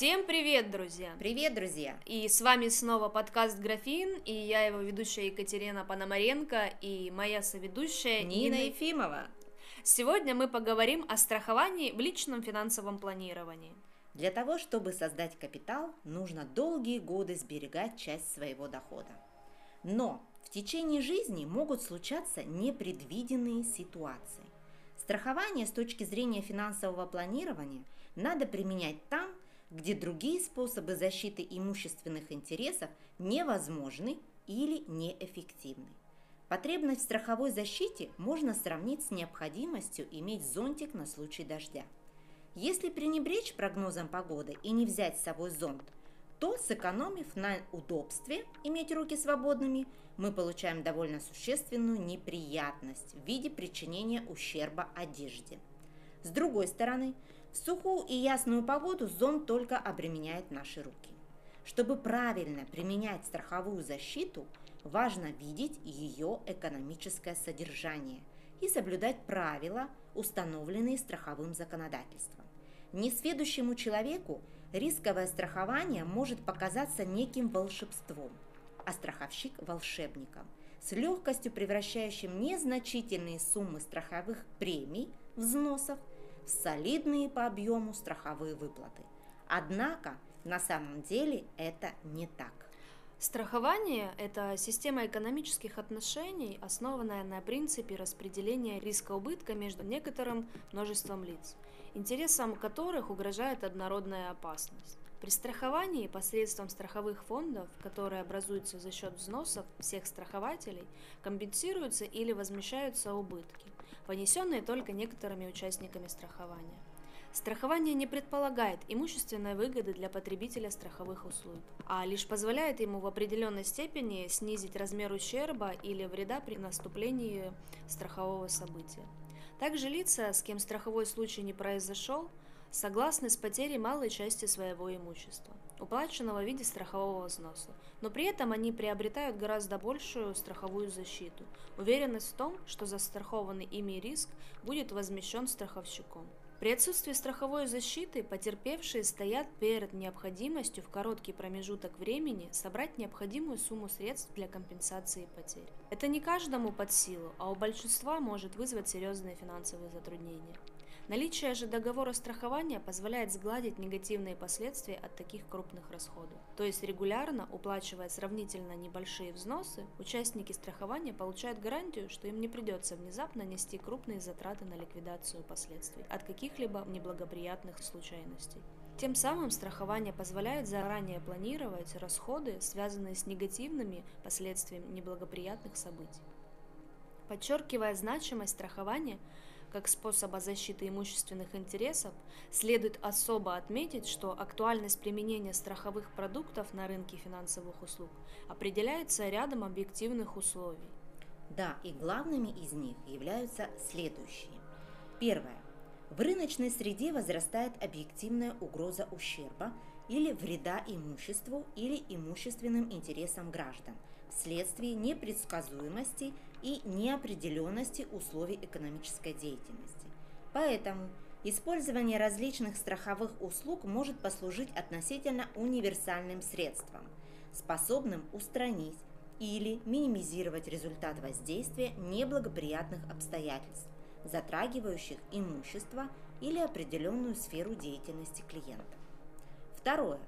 Всем привет, друзья! Привет, друзья! И с вами снова подкаст «Графин», и я его ведущая Екатерина Пономаренко, и моя соведущая Нина Ефимова. Сегодня мы поговорим о страховании в личном финансовом планировании. Для того, чтобы создать капитал, нужно долгие годы сберегать часть своего дохода. Но в течение жизни могут случаться непредвиденные ситуации. Страхование с точки зрения финансового планирования надо применять там, где другие способы защиты имущественных интересов невозможны или неэффективны. Потребность в страховой защите можно сравнить с необходимостью иметь зонтик на случай дождя. Если пренебречь прогнозом погоды и не взять с собой зонт, то, сэкономив на удобстве иметь руки свободными, мы получаем довольно существенную неприятность в виде причинения ущерба одежде. С другой стороны, в сухую и ясную погоду зонт только обременяет наши руки. Чтобы правильно применять страховую защиту, важно видеть ее экономическое содержание и соблюдать правила, установленные страховым законодательством. Несведущему человеку рисковое страхование может показаться неким волшебством, а страховщик – волшебником, с легкостью превращающим незначительные суммы страховых премий, взносов солидные по объему страховые выплаты. Однако на самом деле это не так. Страхование – это система экономических отношений, основанная на принципе распределения риска убытка между некоторым множеством лиц, интересам которых угрожает однородная опасность. При страховании посредством страховых фондов, которые образуются за счет взносов всех страхователей, компенсируются или возмещаются убытки, понесенные только некоторыми участниками страхования. Страхование не предполагает имущественной выгоды для потребителя страховых услуг, а лишь позволяет ему в определенной степени снизить размер ущерба или вреда при наступлении страхового события. Также лица, с кем страховой случай не произошел, согласны с потерей малой части своего имущества, уплаченного в виде страхового взноса, но при этом они приобретают гораздо большую страховую защиту, уверенность в том, что застрахованный ими риск будет возмещен страховщиком. При отсутствии страховой защиты потерпевшие стоят перед необходимостью в короткий промежуток времени собрать необходимую сумму средств для компенсации потерь. Это не каждому под силу, а у большинства может вызвать серьезные финансовые затруднения. Наличие же договора страхования позволяет сгладить негативные последствия от таких крупных расходов. То есть регулярно, уплачивая сравнительно небольшие взносы, участники страхования получают гарантию, что им не придется внезапно нести крупные затраты на ликвидацию последствий от каких-либо неблагоприятных случайностей. Тем самым страхование позволяет заранее планировать расходы, связанные с негативными последствиями неблагоприятных событий. Подчеркивая значимость страхования, как способа защиты имущественных интересов, следует особо отметить, что актуальность применения страховых продуктов на рынке финансовых услуг определяется рядом объективных условий. Да, и главными из них являются следующие. Первое. В рыночной среде возрастает объективная угроза ущерба или вреда имуществу или имущественным интересам граждан вследствие непредсказуемости и неопределенности условий экономической деятельности. Поэтому использование различных страховых услуг может послужить относительно универсальным средством, способным устранить или минимизировать результат воздействия неблагоприятных обстоятельств, затрагивающих имущество или определенную сферу деятельности клиента. Второе.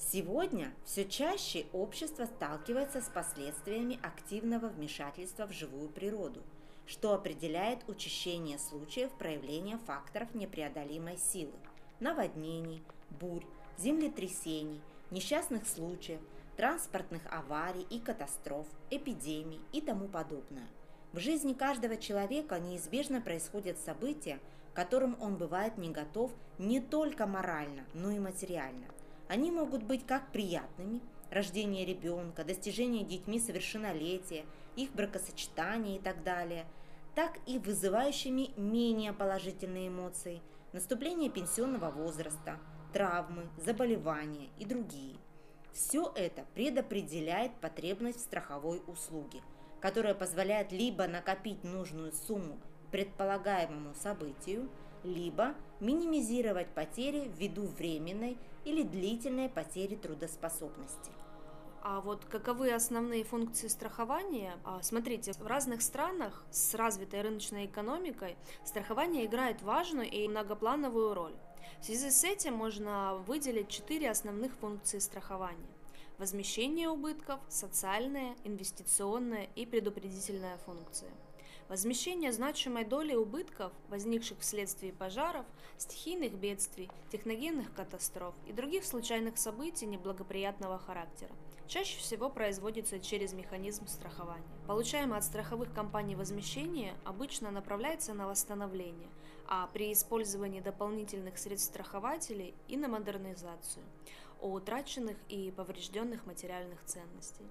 Сегодня все чаще общество сталкивается с последствиями активного вмешательства в живую природу, что определяет учащение случаев проявления факторов непреодолимой силы – наводнений, бурь, землетрясений, несчастных случаев, транспортных аварий и катастроф, эпидемий и тому подобное. В жизни каждого человека неизбежно происходят события, к которым он бывает не готов не только морально, но и материально – они могут быть как приятными – рождение ребенка, достижение детьми совершеннолетия, их бракосочетание и так далее, так и вызывающими менее положительные эмоции – наступление пенсионного возраста, травмы, заболевания и другие. Все это предопределяет потребность в страховой услуге, которая позволяет либо накопить нужную сумму предполагаемому событию, либо минимизировать потери ввиду временной или длительной потери трудоспособности. А вот каковы основные функции страхования? А, смотрите, в разных странах с развитой рыночной экономикой страхование играет важную и многоплановую роль. В связи с этим можно выделить четыре основных функции страхования. Возмещение убытков, социальная, инвестиционная и предупредительная функция. Возмещение значимой доли убытков, возникших вследствие пожаров, стихийных бедствий, техногенных катастроф и других случайных событий неблагоприятного характера – чаще всего производится через механизм страхования. Получаемое от страховых компаний возмещение обычно направляется на восстановление, а при использовании дополнительных средств страхователей и на модернизацию о утраченных и поврежденных материальных ценностей.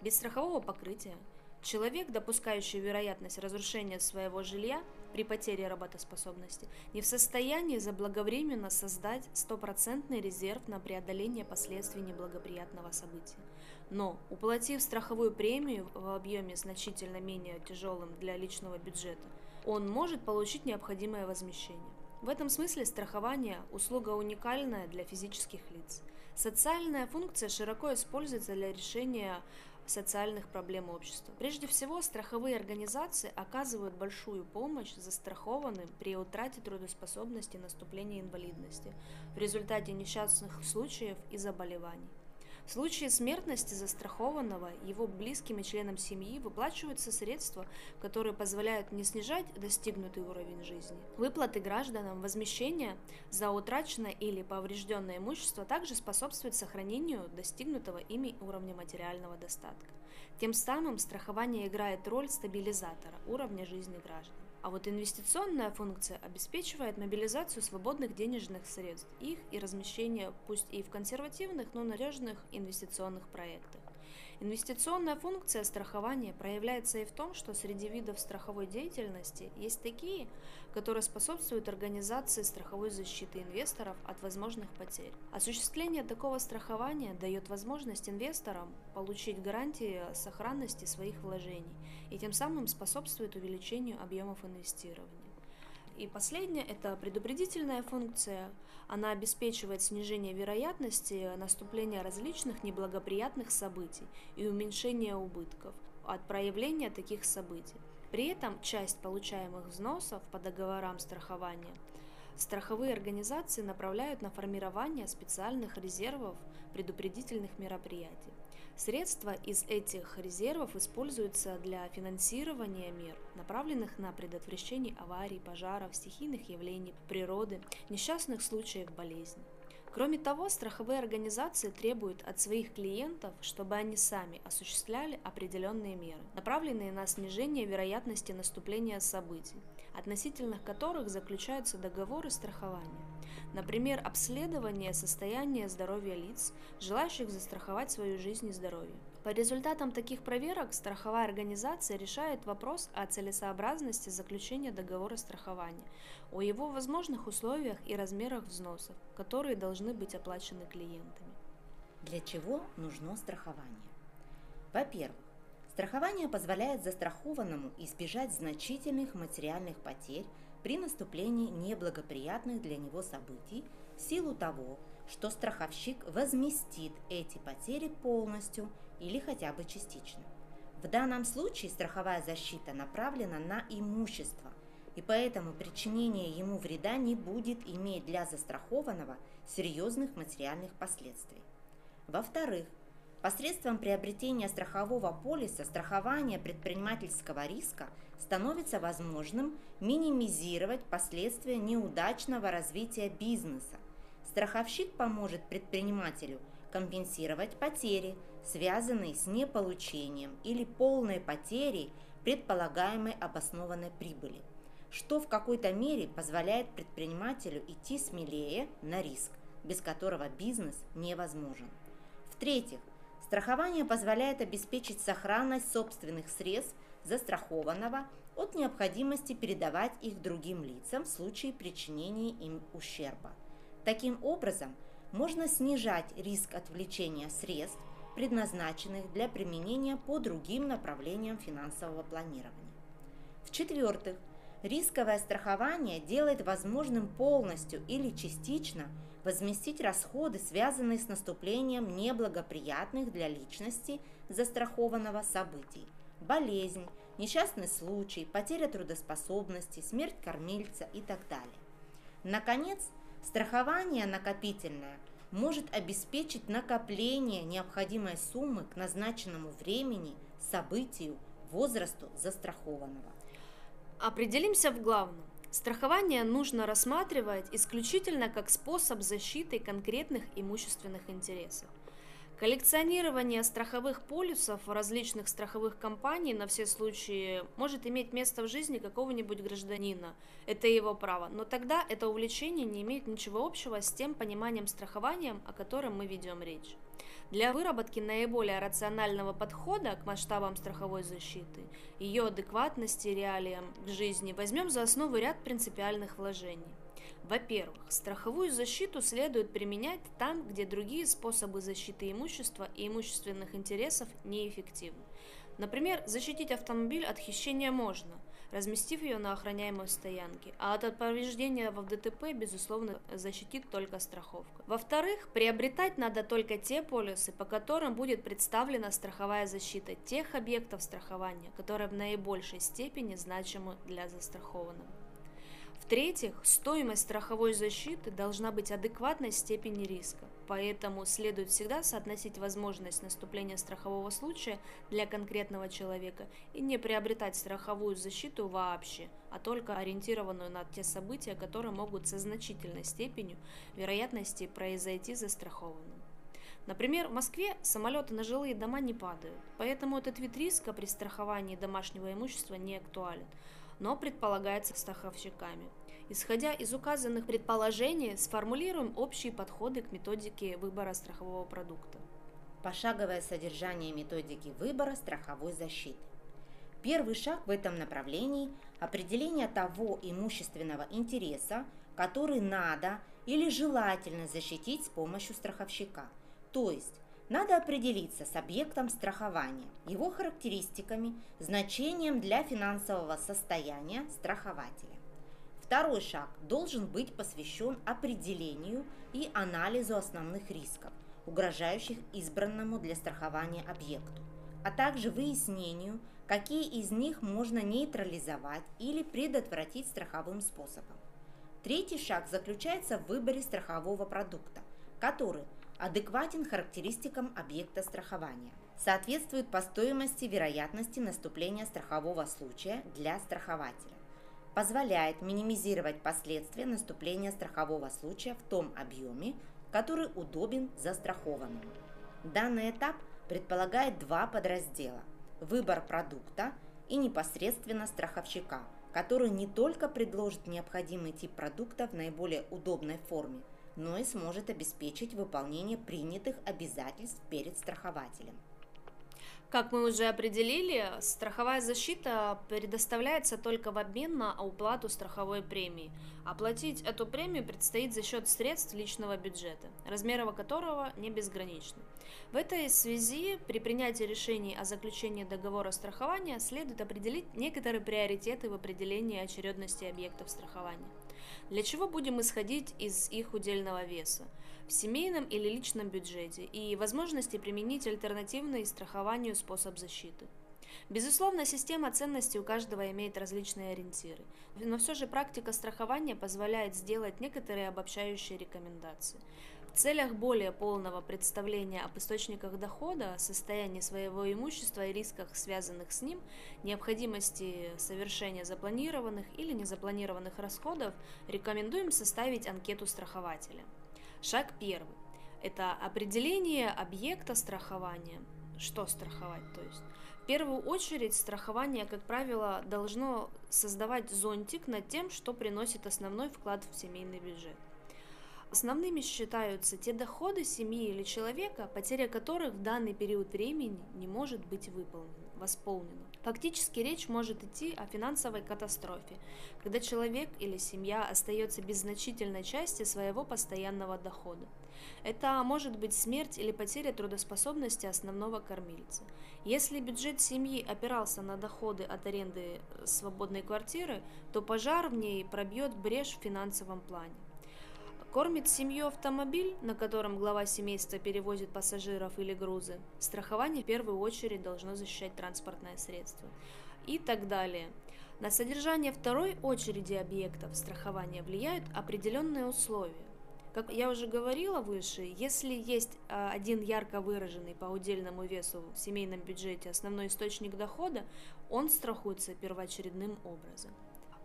Без страхового покрытия человек, допускающий вероятность разрушения своего жилья, при потере работоспособности, не в состоянии заблаговременно создать стопроцентный резерв на преодоление последствий неблагоприятного события. Но, уплатив страховую премию в объеме значительно менее тяжелым для личного бюджета, он может получить необходимое возмещение. В этом смысле страхование – услуга уникальная для физических лиц. Социальная функция широко используется для решения социальных проблем общества. Прежде всего, страховые организации оказывают большую помощь застрахованным при утрате трудоспособности и наступлении инвалидности в результате несчастных случаев и заболеваний. В случае смертности застрахованного его близким и членам семьи выплачиваются средства, которые позволяют не снижать достигнутый уровень жизни. Выплаты гражданам возмещения за утраченное или поврежденное имущество также способствуют сохранению достигнутого ими уровня материального достатка. Тем самым страхование играет роль стабилизатора уровня жизни граждан. А вот инвестиционная функция обеспечивает мобилизацию свободных денежных средств, их и размещение пусть и в консервативных, но надежных инвестиционных проектах. Инвестиционная функция страхования проявляется и в том, что среди видов страховой деятельности есть такие, которые способствуют организации страховой защиты инвесторов от возможных потерь. Осуществление такого страхования дает возможность инвесторам получить гарантии сохранности своих вложений и тем самым способствует увеличению объемов инвестирования. И последнее – это предупредительная функция. Она обеспечивает снижение вероятности наступления различных неблагоприятных событий и уменьшение убытков от проявления таких событий. При этом часть получаемых взносов по договорам страхования страховые организации направляют на формирование специальных резервов предупредительных мероприятий. Средства из этих резервов используются для финансирования мер, направленных на предотвращение аварий, пожаров, стихийных явлений природы, несчастных случаев болезни. Кроме того, страховые организации требуют от своих клиентов, чтобы они сами осуществляли определенные меры, направленные на снижение вероятности наступления событий, относительно которых заключаются договоры страхования. Например, обследование состояния здоровья лиц, желающих застраховать свою жизнь и здоровье. По результатам таких проверок страховая организация решает вопрос о целесообразности заключения договора страхования, о его возможных условиях и размерах взносов, которые должны быть оплачены клиентами. Для чего нужно страхование? Во-первых, страхование позволяет застрахованному избежать значительных материальных потерь при наступлении неблагоприятных для него событий в силу того, что страховщик возместит эти потери полностью или хотя бы частично. В данном случае страховая защита направлена на имущество, и поэтому причинение ему вреда не будет иметь для застрахованного серьезных материальных последствий. Во-вторых, посредством приобретения страхового полиса страхование предпринимательского риска – становится возможным минимизировать последствия неудачного развития бизнеса. Страховщик поможет предпринимателю компенсировать потери, связанные с неполучением или полной потерей предполагаемой обоснованной прибыли, что в какой-то мере позволяет предпринимателю идти смелее на риск, без которого бизнес невозможен. В-третьих, страхование позволяет обеспечить сохранность собственных средств застрахованного от необходимости передавать их другим лицам в случае причинения им ущерба. Таким образом, можно снижать риск отвлечения средств, предназначенных для применения по другим направлениям финансового планирования. В-четвертых, Рисковое страхование делает возможным полностью или частично возместить расходы, связанные с наступлением неблагоприятных для личности застрахованного событий. Болезнь, несчастный случай, потеря трудоспособности, смерть кормильца и так далее. Наконец, страхование накопительное может обеспечить накопление необходимой суммы к назначенному времени, событию, возрасту застрахованного. Определимся в главном. Страхование нужно рассматривать исключительно как способ защиты конкретных имущественных интересов. Коллекционирование страховых полюсов различных страховых компаний на все случаи может иметь место в жизни какого-нибудь гражданина. Это его право. Но тогда это увлечение не имеет ничего общего с тем пониманием страхования, о котором мы ведем речь. Для выработки наиболее рационального подхода к масштабам страховой защиты, ее адекватности реалиям к жизни, возьмем за основу ряд принципиальных вложений. Во-первых, страховую защиту следует применять там, где другие способы защиты имущества и имущественных интересов неэффективны. Например, защитить автомобиль от хищения можно, разместив ее на охраняемой стоянке, а от повреждения в ДТП, безусловно, защитит только страховка. Во-вторых, приобретать надо только те полисы, по которым будет представлена страховая защита тех объектов страхования, которые в наибольшей степени значимы для застрахованного. В-третьих, стоимость страховой защиты должна быть адекватной степени риска, поэтому следует всегда соотносить возможность наступления страхового случая для конкретного человека и не приобретать страховую защиту вообще, а только ориентированную на те события, которые могут со значительной степенью вероятности произойти застрахованным. Например, в Москве самолеты на жилые дома не падают, поэтому этот вид риска при страховании домашнего имущества не актуален но предполагается страховщиками. Исходя из указанных предположений, сформулируем общие подходы к методике выбора страхового продукта. Пошаговое содержание методики выбора страховой защиты. Первый шаг в этом направлении – определение того имущественного интереса, который надо или желательно защитить с помощью страховщика. То есть надо определиться с объектом страхования, его характеристиками, значением для финансового состояния страхователя. Второй шаг должен быть посвящен определению и анализу основных рисков, угрожающих избранному для страхования объекту, а также выяснению, какие из них можно нейтрализовать или предотвратить страховым способом. Третий шаг заключается в выборе страхового продукта, который – адекватен характеристикам объекта страхования, соответствует по стоимости вероятности наступления страхового случая для страхователя, позволяет минимизировать последствия наступления страхового случая в том объеме, который удобен застрахованному. Данный этап предполагает два подраздела – выбор продукта и непосредственно страховщика, который не только предложит необходимый тип продукта в наиболее удобной форме – но и сможет обеспечить выполнение принятых обязательств перед страхователем. Как мы уже определили, страховая защита предоставляется только в обмен на уплату страховой премии. Оплатить эту премию предстоит за счет средств личного бюджета, размеров которого не безграничны. В этой связи при принятии решений о заключении договора страхования следует определить некоторые приоритеты в определении очередности объектов страхования. Для чего будем исходить из их удельного веса? в семейном или личном бюджете и возможности применить альтернативный страхованию способ защиты. Безусловно, система ценностей у каждого имеет различные ориентиры, но все же практика страхования позволяет сделать некоторые обобщающие рекомендации. Целях более полного представления об источниках дохода, состоянии своего имущества и рисках, связанных с ним, необходимости совершения запланированных или незапланированных расходов, рекомендуем составить анкету страхователя. Шаг первый – это определение объекта страхования. Что страховать, то есть. В первую очередь страхование, как правило, должно создавать зонтик над тем, что приносит основной вклад в семейный бюджет. Основными считаются те доходы семьи или человека, потеря которых в данный период времени не может быть выполнена. восполнено. Фактически речь может идти о финансовой катастрофе, когда человек или семья остается без значительной части своего постоянного дохода. Это может быть смерть или потеря трудоспособности основного кормильца. Если бюджет семьи опирался на доходы от аренды свободной квартиры, то пожар в ней пробьет брешь в финансовом плане. Кормит семью автомобиль, на котором глава семейства перевозит пассажиров или грузы. Страхование в первую очередь должно защищать транспортное средство. И так далее. На содержание второй очереди объектов страхования влияют определенные условия. Как я уже говорила выше, если есть а, один ярко выраженный по удельному весу в семейном бюджете основной источник дохода, он страхуется первоочередным образом.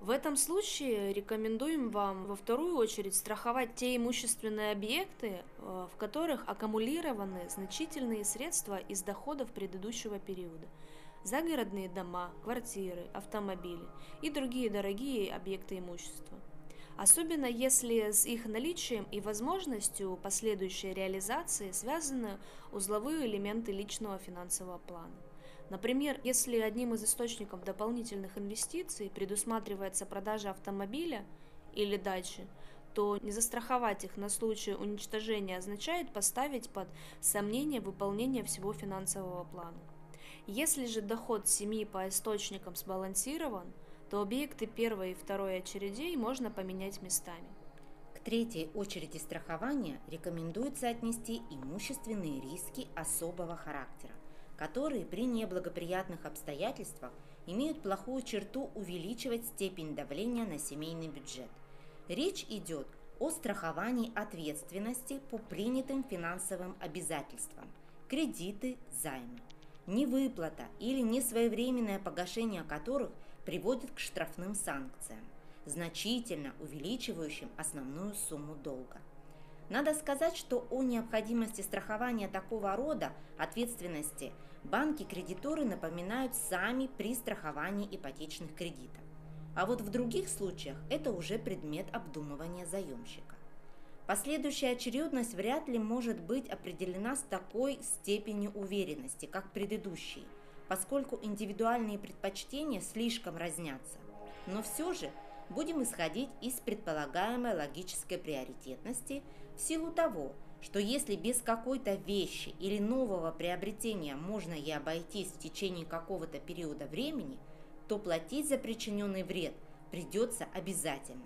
В этом случае рекомендуем вам во вторую очередь страховать те имущественные объекты, э, в которых аккумулированы значительные средства из доходов предыдущего периода. Загородные дома, квартиры, автомобили и другие дорогие объекты имущества. Особенно если с их наличием и возможностью последующей реализации связаны узловые элементы личного финансового плана. Например, если одним из источников дополнительных инвестиций предусматривается продажа автомобиля или дачи, то не застраховать их на случай уничтожения означает поставить под сомнение выполнение всего финансового плана. Если же доход семьи по источникам сбалансирован, то объекты первой и второй очередей можно поменять местами. К третьей очереди страхования рекомендуется отнести имущественные риски особого характера которые при неблагоприятных обстоятельствах имеют плохую черту увеличивать степень давления на семейный бюджет. Речь идет о страховании ответственности по принятым финансовым обязательствам, кредиты, займы, невыплата или несвоевременное погашение которых приводит к штрафным санкциям, значительно увеличивающим основную сумму долга. Надо сказать, что о необходимости страхования такого рода ответственности банки-кредиторы напоминают сами при страховании ипотечных кредитов. А вот в других случаях это уже предмет обдумывания заемщика. Последующая очередность вряд ли может быть определена с такой степенью уверенности, как предыдущие, поскольку индивидуальные предпочтения слишком разнятся. Но все же будем исходить из предполагаемой логической приоритетности – в силу того, что если без какой-то вещи или нового приобретения можно и обойтись в течение какого-то периода времени, то платить за причиненный вред придется обязательно.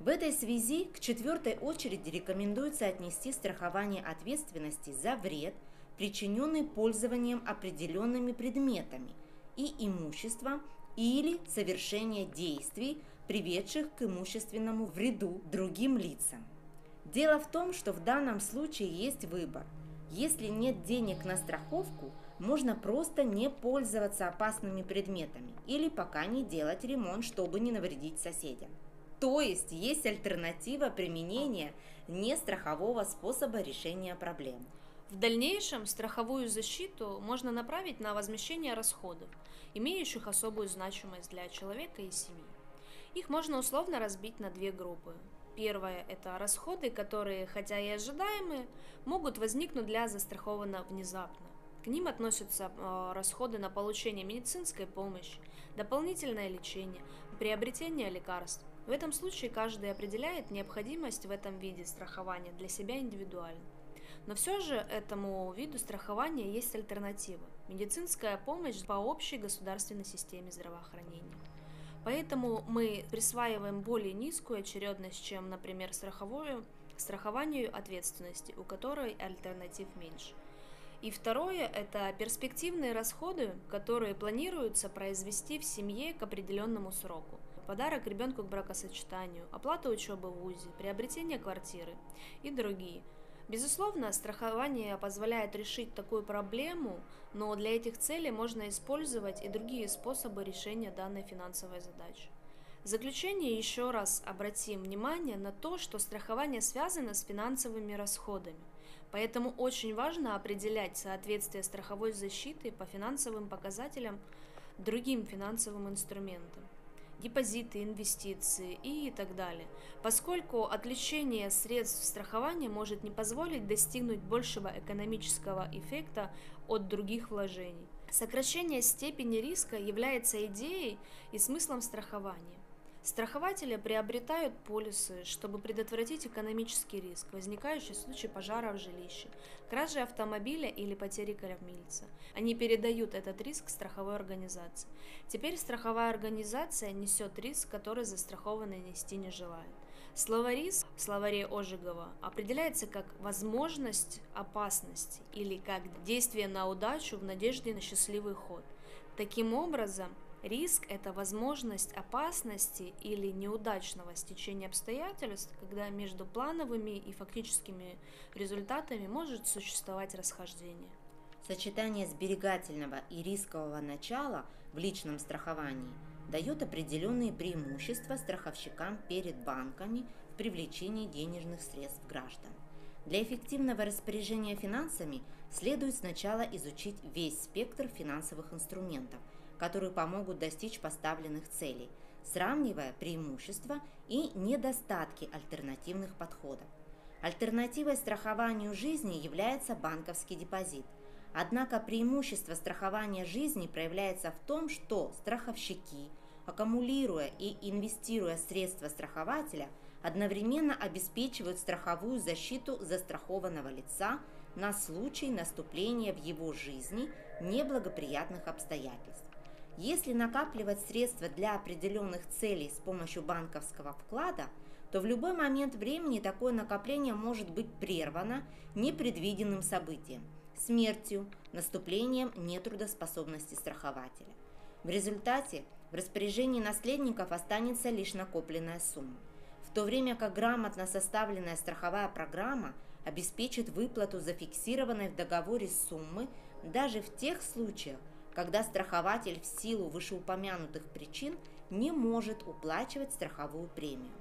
В этой связи к четвертой очереди рекомендуется отнести страхование ответственности за вред, причиненный пользованием определенными предметами и имуществом или совершение действий, приведших к имущественному вреду другим лицам. Дело в том, что в данном случае есть выбор. Если нет денег на страховку, можно просто не пользоваться опасными предметами или пока не делать ремонт, чтобы не навредить соседям. То есть есть альтернатива применения нестрахового способа решения проблем. В дальнейшем страховую защиту можно направить на возмещение расходов, имеющих особую значимость для человека и семьи. Их можно условно разбить на две группы Первое – это расходы, которые, хотя и ожидаемые, могут возникнуть для застрахованного внезапно. К ним относятся э, расходы на получение медицинской помощи, дополнительное лечение, приобретение лекарств. В этом случае каждый определяет необходимость в этом виде страхования для себя индивидуально. Но все же этому виду страхования есть альтернатива – медицинская помощь по общей государственной системе здравоохранения. Поэтому мы присваиваем более низкую очередность, чем, например, страховую, страхованию ответственности, у которой альтернатив меньше. И второе – это перспективные расходы, которые планируются произвести в семье к определенному сроку. Подарок ребенку к бракосочетанию, оплата учебы в ВУЗе, приобретение квартиры и другие – Безусловно, страхование позволяет решить такую проблему, но для этих целей можно использовать и другие способы решения данной финансовой задачи. В заключение еще раз обратим внимание на то, что страхование связано с финансовыми расходами. Поэтому очень важно определять соответствие страховой защиты по финансовым показателям другим финансовым инструментам депозиты, инвестиции и так далее, поскольку отвлечение средств страхования может не позволить достигнуть большего экономического эффекта от других вложений. Сокращение степени риска является идеей и смыслом страхования. Страхователи приобретают полисы, чтобы предотвратить экономический риск, возникающий в случае пожара в жилище, кражи автомобиля или потери кормильца. Они передают этот риск страховой организации. Теперь страховая организация несет риск, который застрахованный нести не желает. Слово «риск» в словаре Ожегова определяется как возможность опасности или как действие на удачу в надежде на счастливый ход. Таким образом, Риск – это возможность опасности или неудачного стечения обстоятельств, когда между плановыми и фактическими результатами может существовать расхождение. Сочетание сберегательного и рискового начала в личном страховании дает определенные преимущества страховщикам перед банками в привлечении денежных средств граждан. Для эффективного распоряжения финансами следует сначала изучить весь спектр финансовых инструментов – которые помогут достичь поставленных целей, сравнивая преимущества и недостатки альтернативных подходов. Альтернативой страхованию жизни является банковский депозит. Однако преимущество страхования жизни проявляется в том, что страховщики, аккумулируя и инвестируя средства страхователя, одновременно обеспечивают страховую защиту застрахованного лица на случай наступления в его жизни неблагоприятных обстоятельств. Если накапливать средства для определенных целей с помощью банковского вклада, то в любой момент времени такое накопление может быть прервано непредвиденным событием – смертью, наступлением нетрудоспособности страхователя. В результате в распоряжении наследников останется лишь накопленная сумма, в то время как грамотно составленная страховая программа обеспечит выплату зафиксированной в договоре суммы даже в тех случаях, когда страхователь в силу вышеупомянутых причин не может уплачивать страховую премию.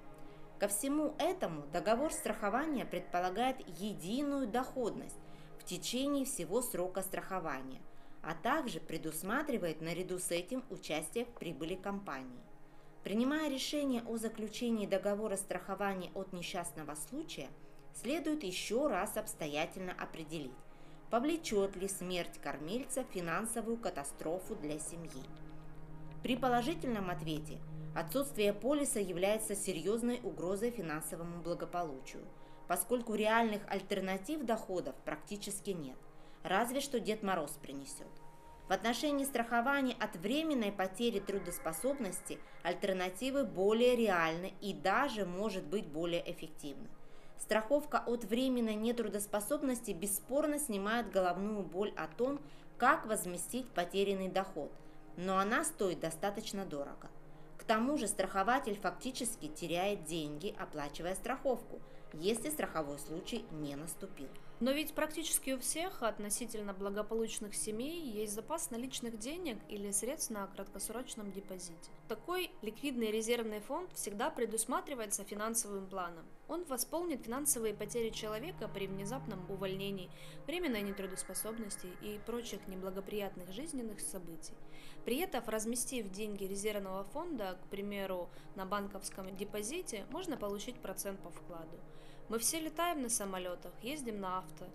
Ко всему этому договор страхования предполагает единую доходность в течение всего срока страхования, а также предусматривает наряду с этим участие в прибыли компании. Принимая решение о заключении договора страхования от несчастного случая, следует еще раз обстоятельно определить, повлечет ли смерть кормильца финансовую катастрофу для семьи. При положительном ответе отсутствие полиса является серьезной угрозой финансовому благополучию, поскольку реальных альтернатив доходов практически нет, разве что Дед Мороз принесет. В отношении страхования от временной потери трудоспособности альтернативы более реальны и даже может быть более эффективны. Страховка от временной нетрудоспособности бесспорно снимает головную боль о том, как возместить потерянный доход, но она стоит достаточно дорого. К тому же страхователь фактически теряет деньги, оплачивая страховку, если страховой случай не наступил. Но ведь практически у всех относительно благополучных семей есть запас наличных денег или средств на краткосрочном депозите. Такой ликвидный резервный фонд всегда предусматривается финансовым планом. Он восполнит финансовые потери человека при внезапном увольнении, временной нетрудоспособности и прочих неблагоприятных жизненных событий. При этом, разместив деньги резервного фонда, к примеру, на банковском депозите, можно получить процент по вкладу. Мы все летаем на самолетах, ездим на авто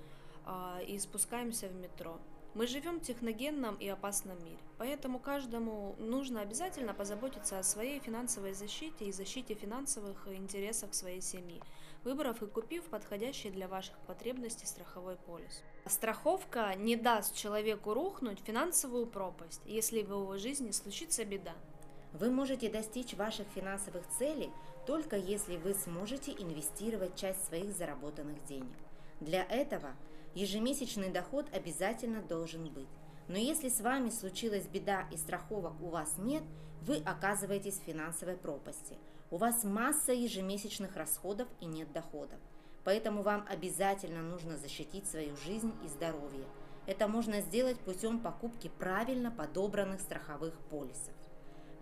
а, и спускаемся в метро. Мы живем в техногенном и опасном мире, поэтому каждому нужно обязательно позаботиться о своей финансовой защите и защите финансовых интересов своей семьи, выбрав и купив подходящий для ваших потребностей страховой полис. Страховка не даст человеку рухнуть в финансовую пропасть, если в его жизни случится беда. Вы можете достичь ваших финансовых целей только если вы сможете инвестировать часть своих заработанных денег. Для этого ежемесячный доход обязательно должен быть. Но если с вами случилась беда и страховок у вас нет, вы оказываетесь в финансовой пропасти. У вас масса ежемесячных расходов и нет доходов. Поэтому вам обязательно нужно защитить свою жизнь и здоровье. Это можно сделать путем покупки правильно подобранных страховых полисов.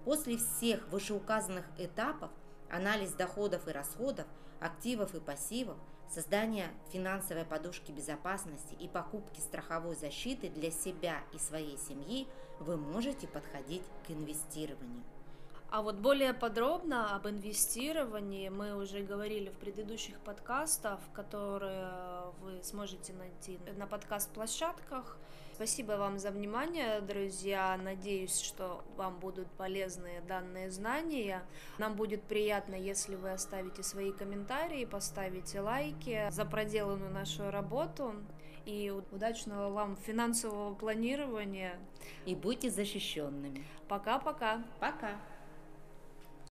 После всех вышеуказанных этапов анализ доходов и расходов, активов и пассивов, создание финансовой подушки безопасности и покупки страховой защиты для себя и своей семьи вы можете подходить к инвестированию. А вот более подробно об инвестировании мы уже говорили в предыдущих подкастах, которые вы сможете найти на подкаст-площадках. Спасибо вам за внимание, друзья. Надеюсь, что вам будут полезны данные знания. Нам будет приятно, если вы оставите свои комментарии, поставите лайки за проделанную нашу работу. И удачного вам финансового планирования. И будьте защищенными. Пока-пока. Пока. -пока. Пока.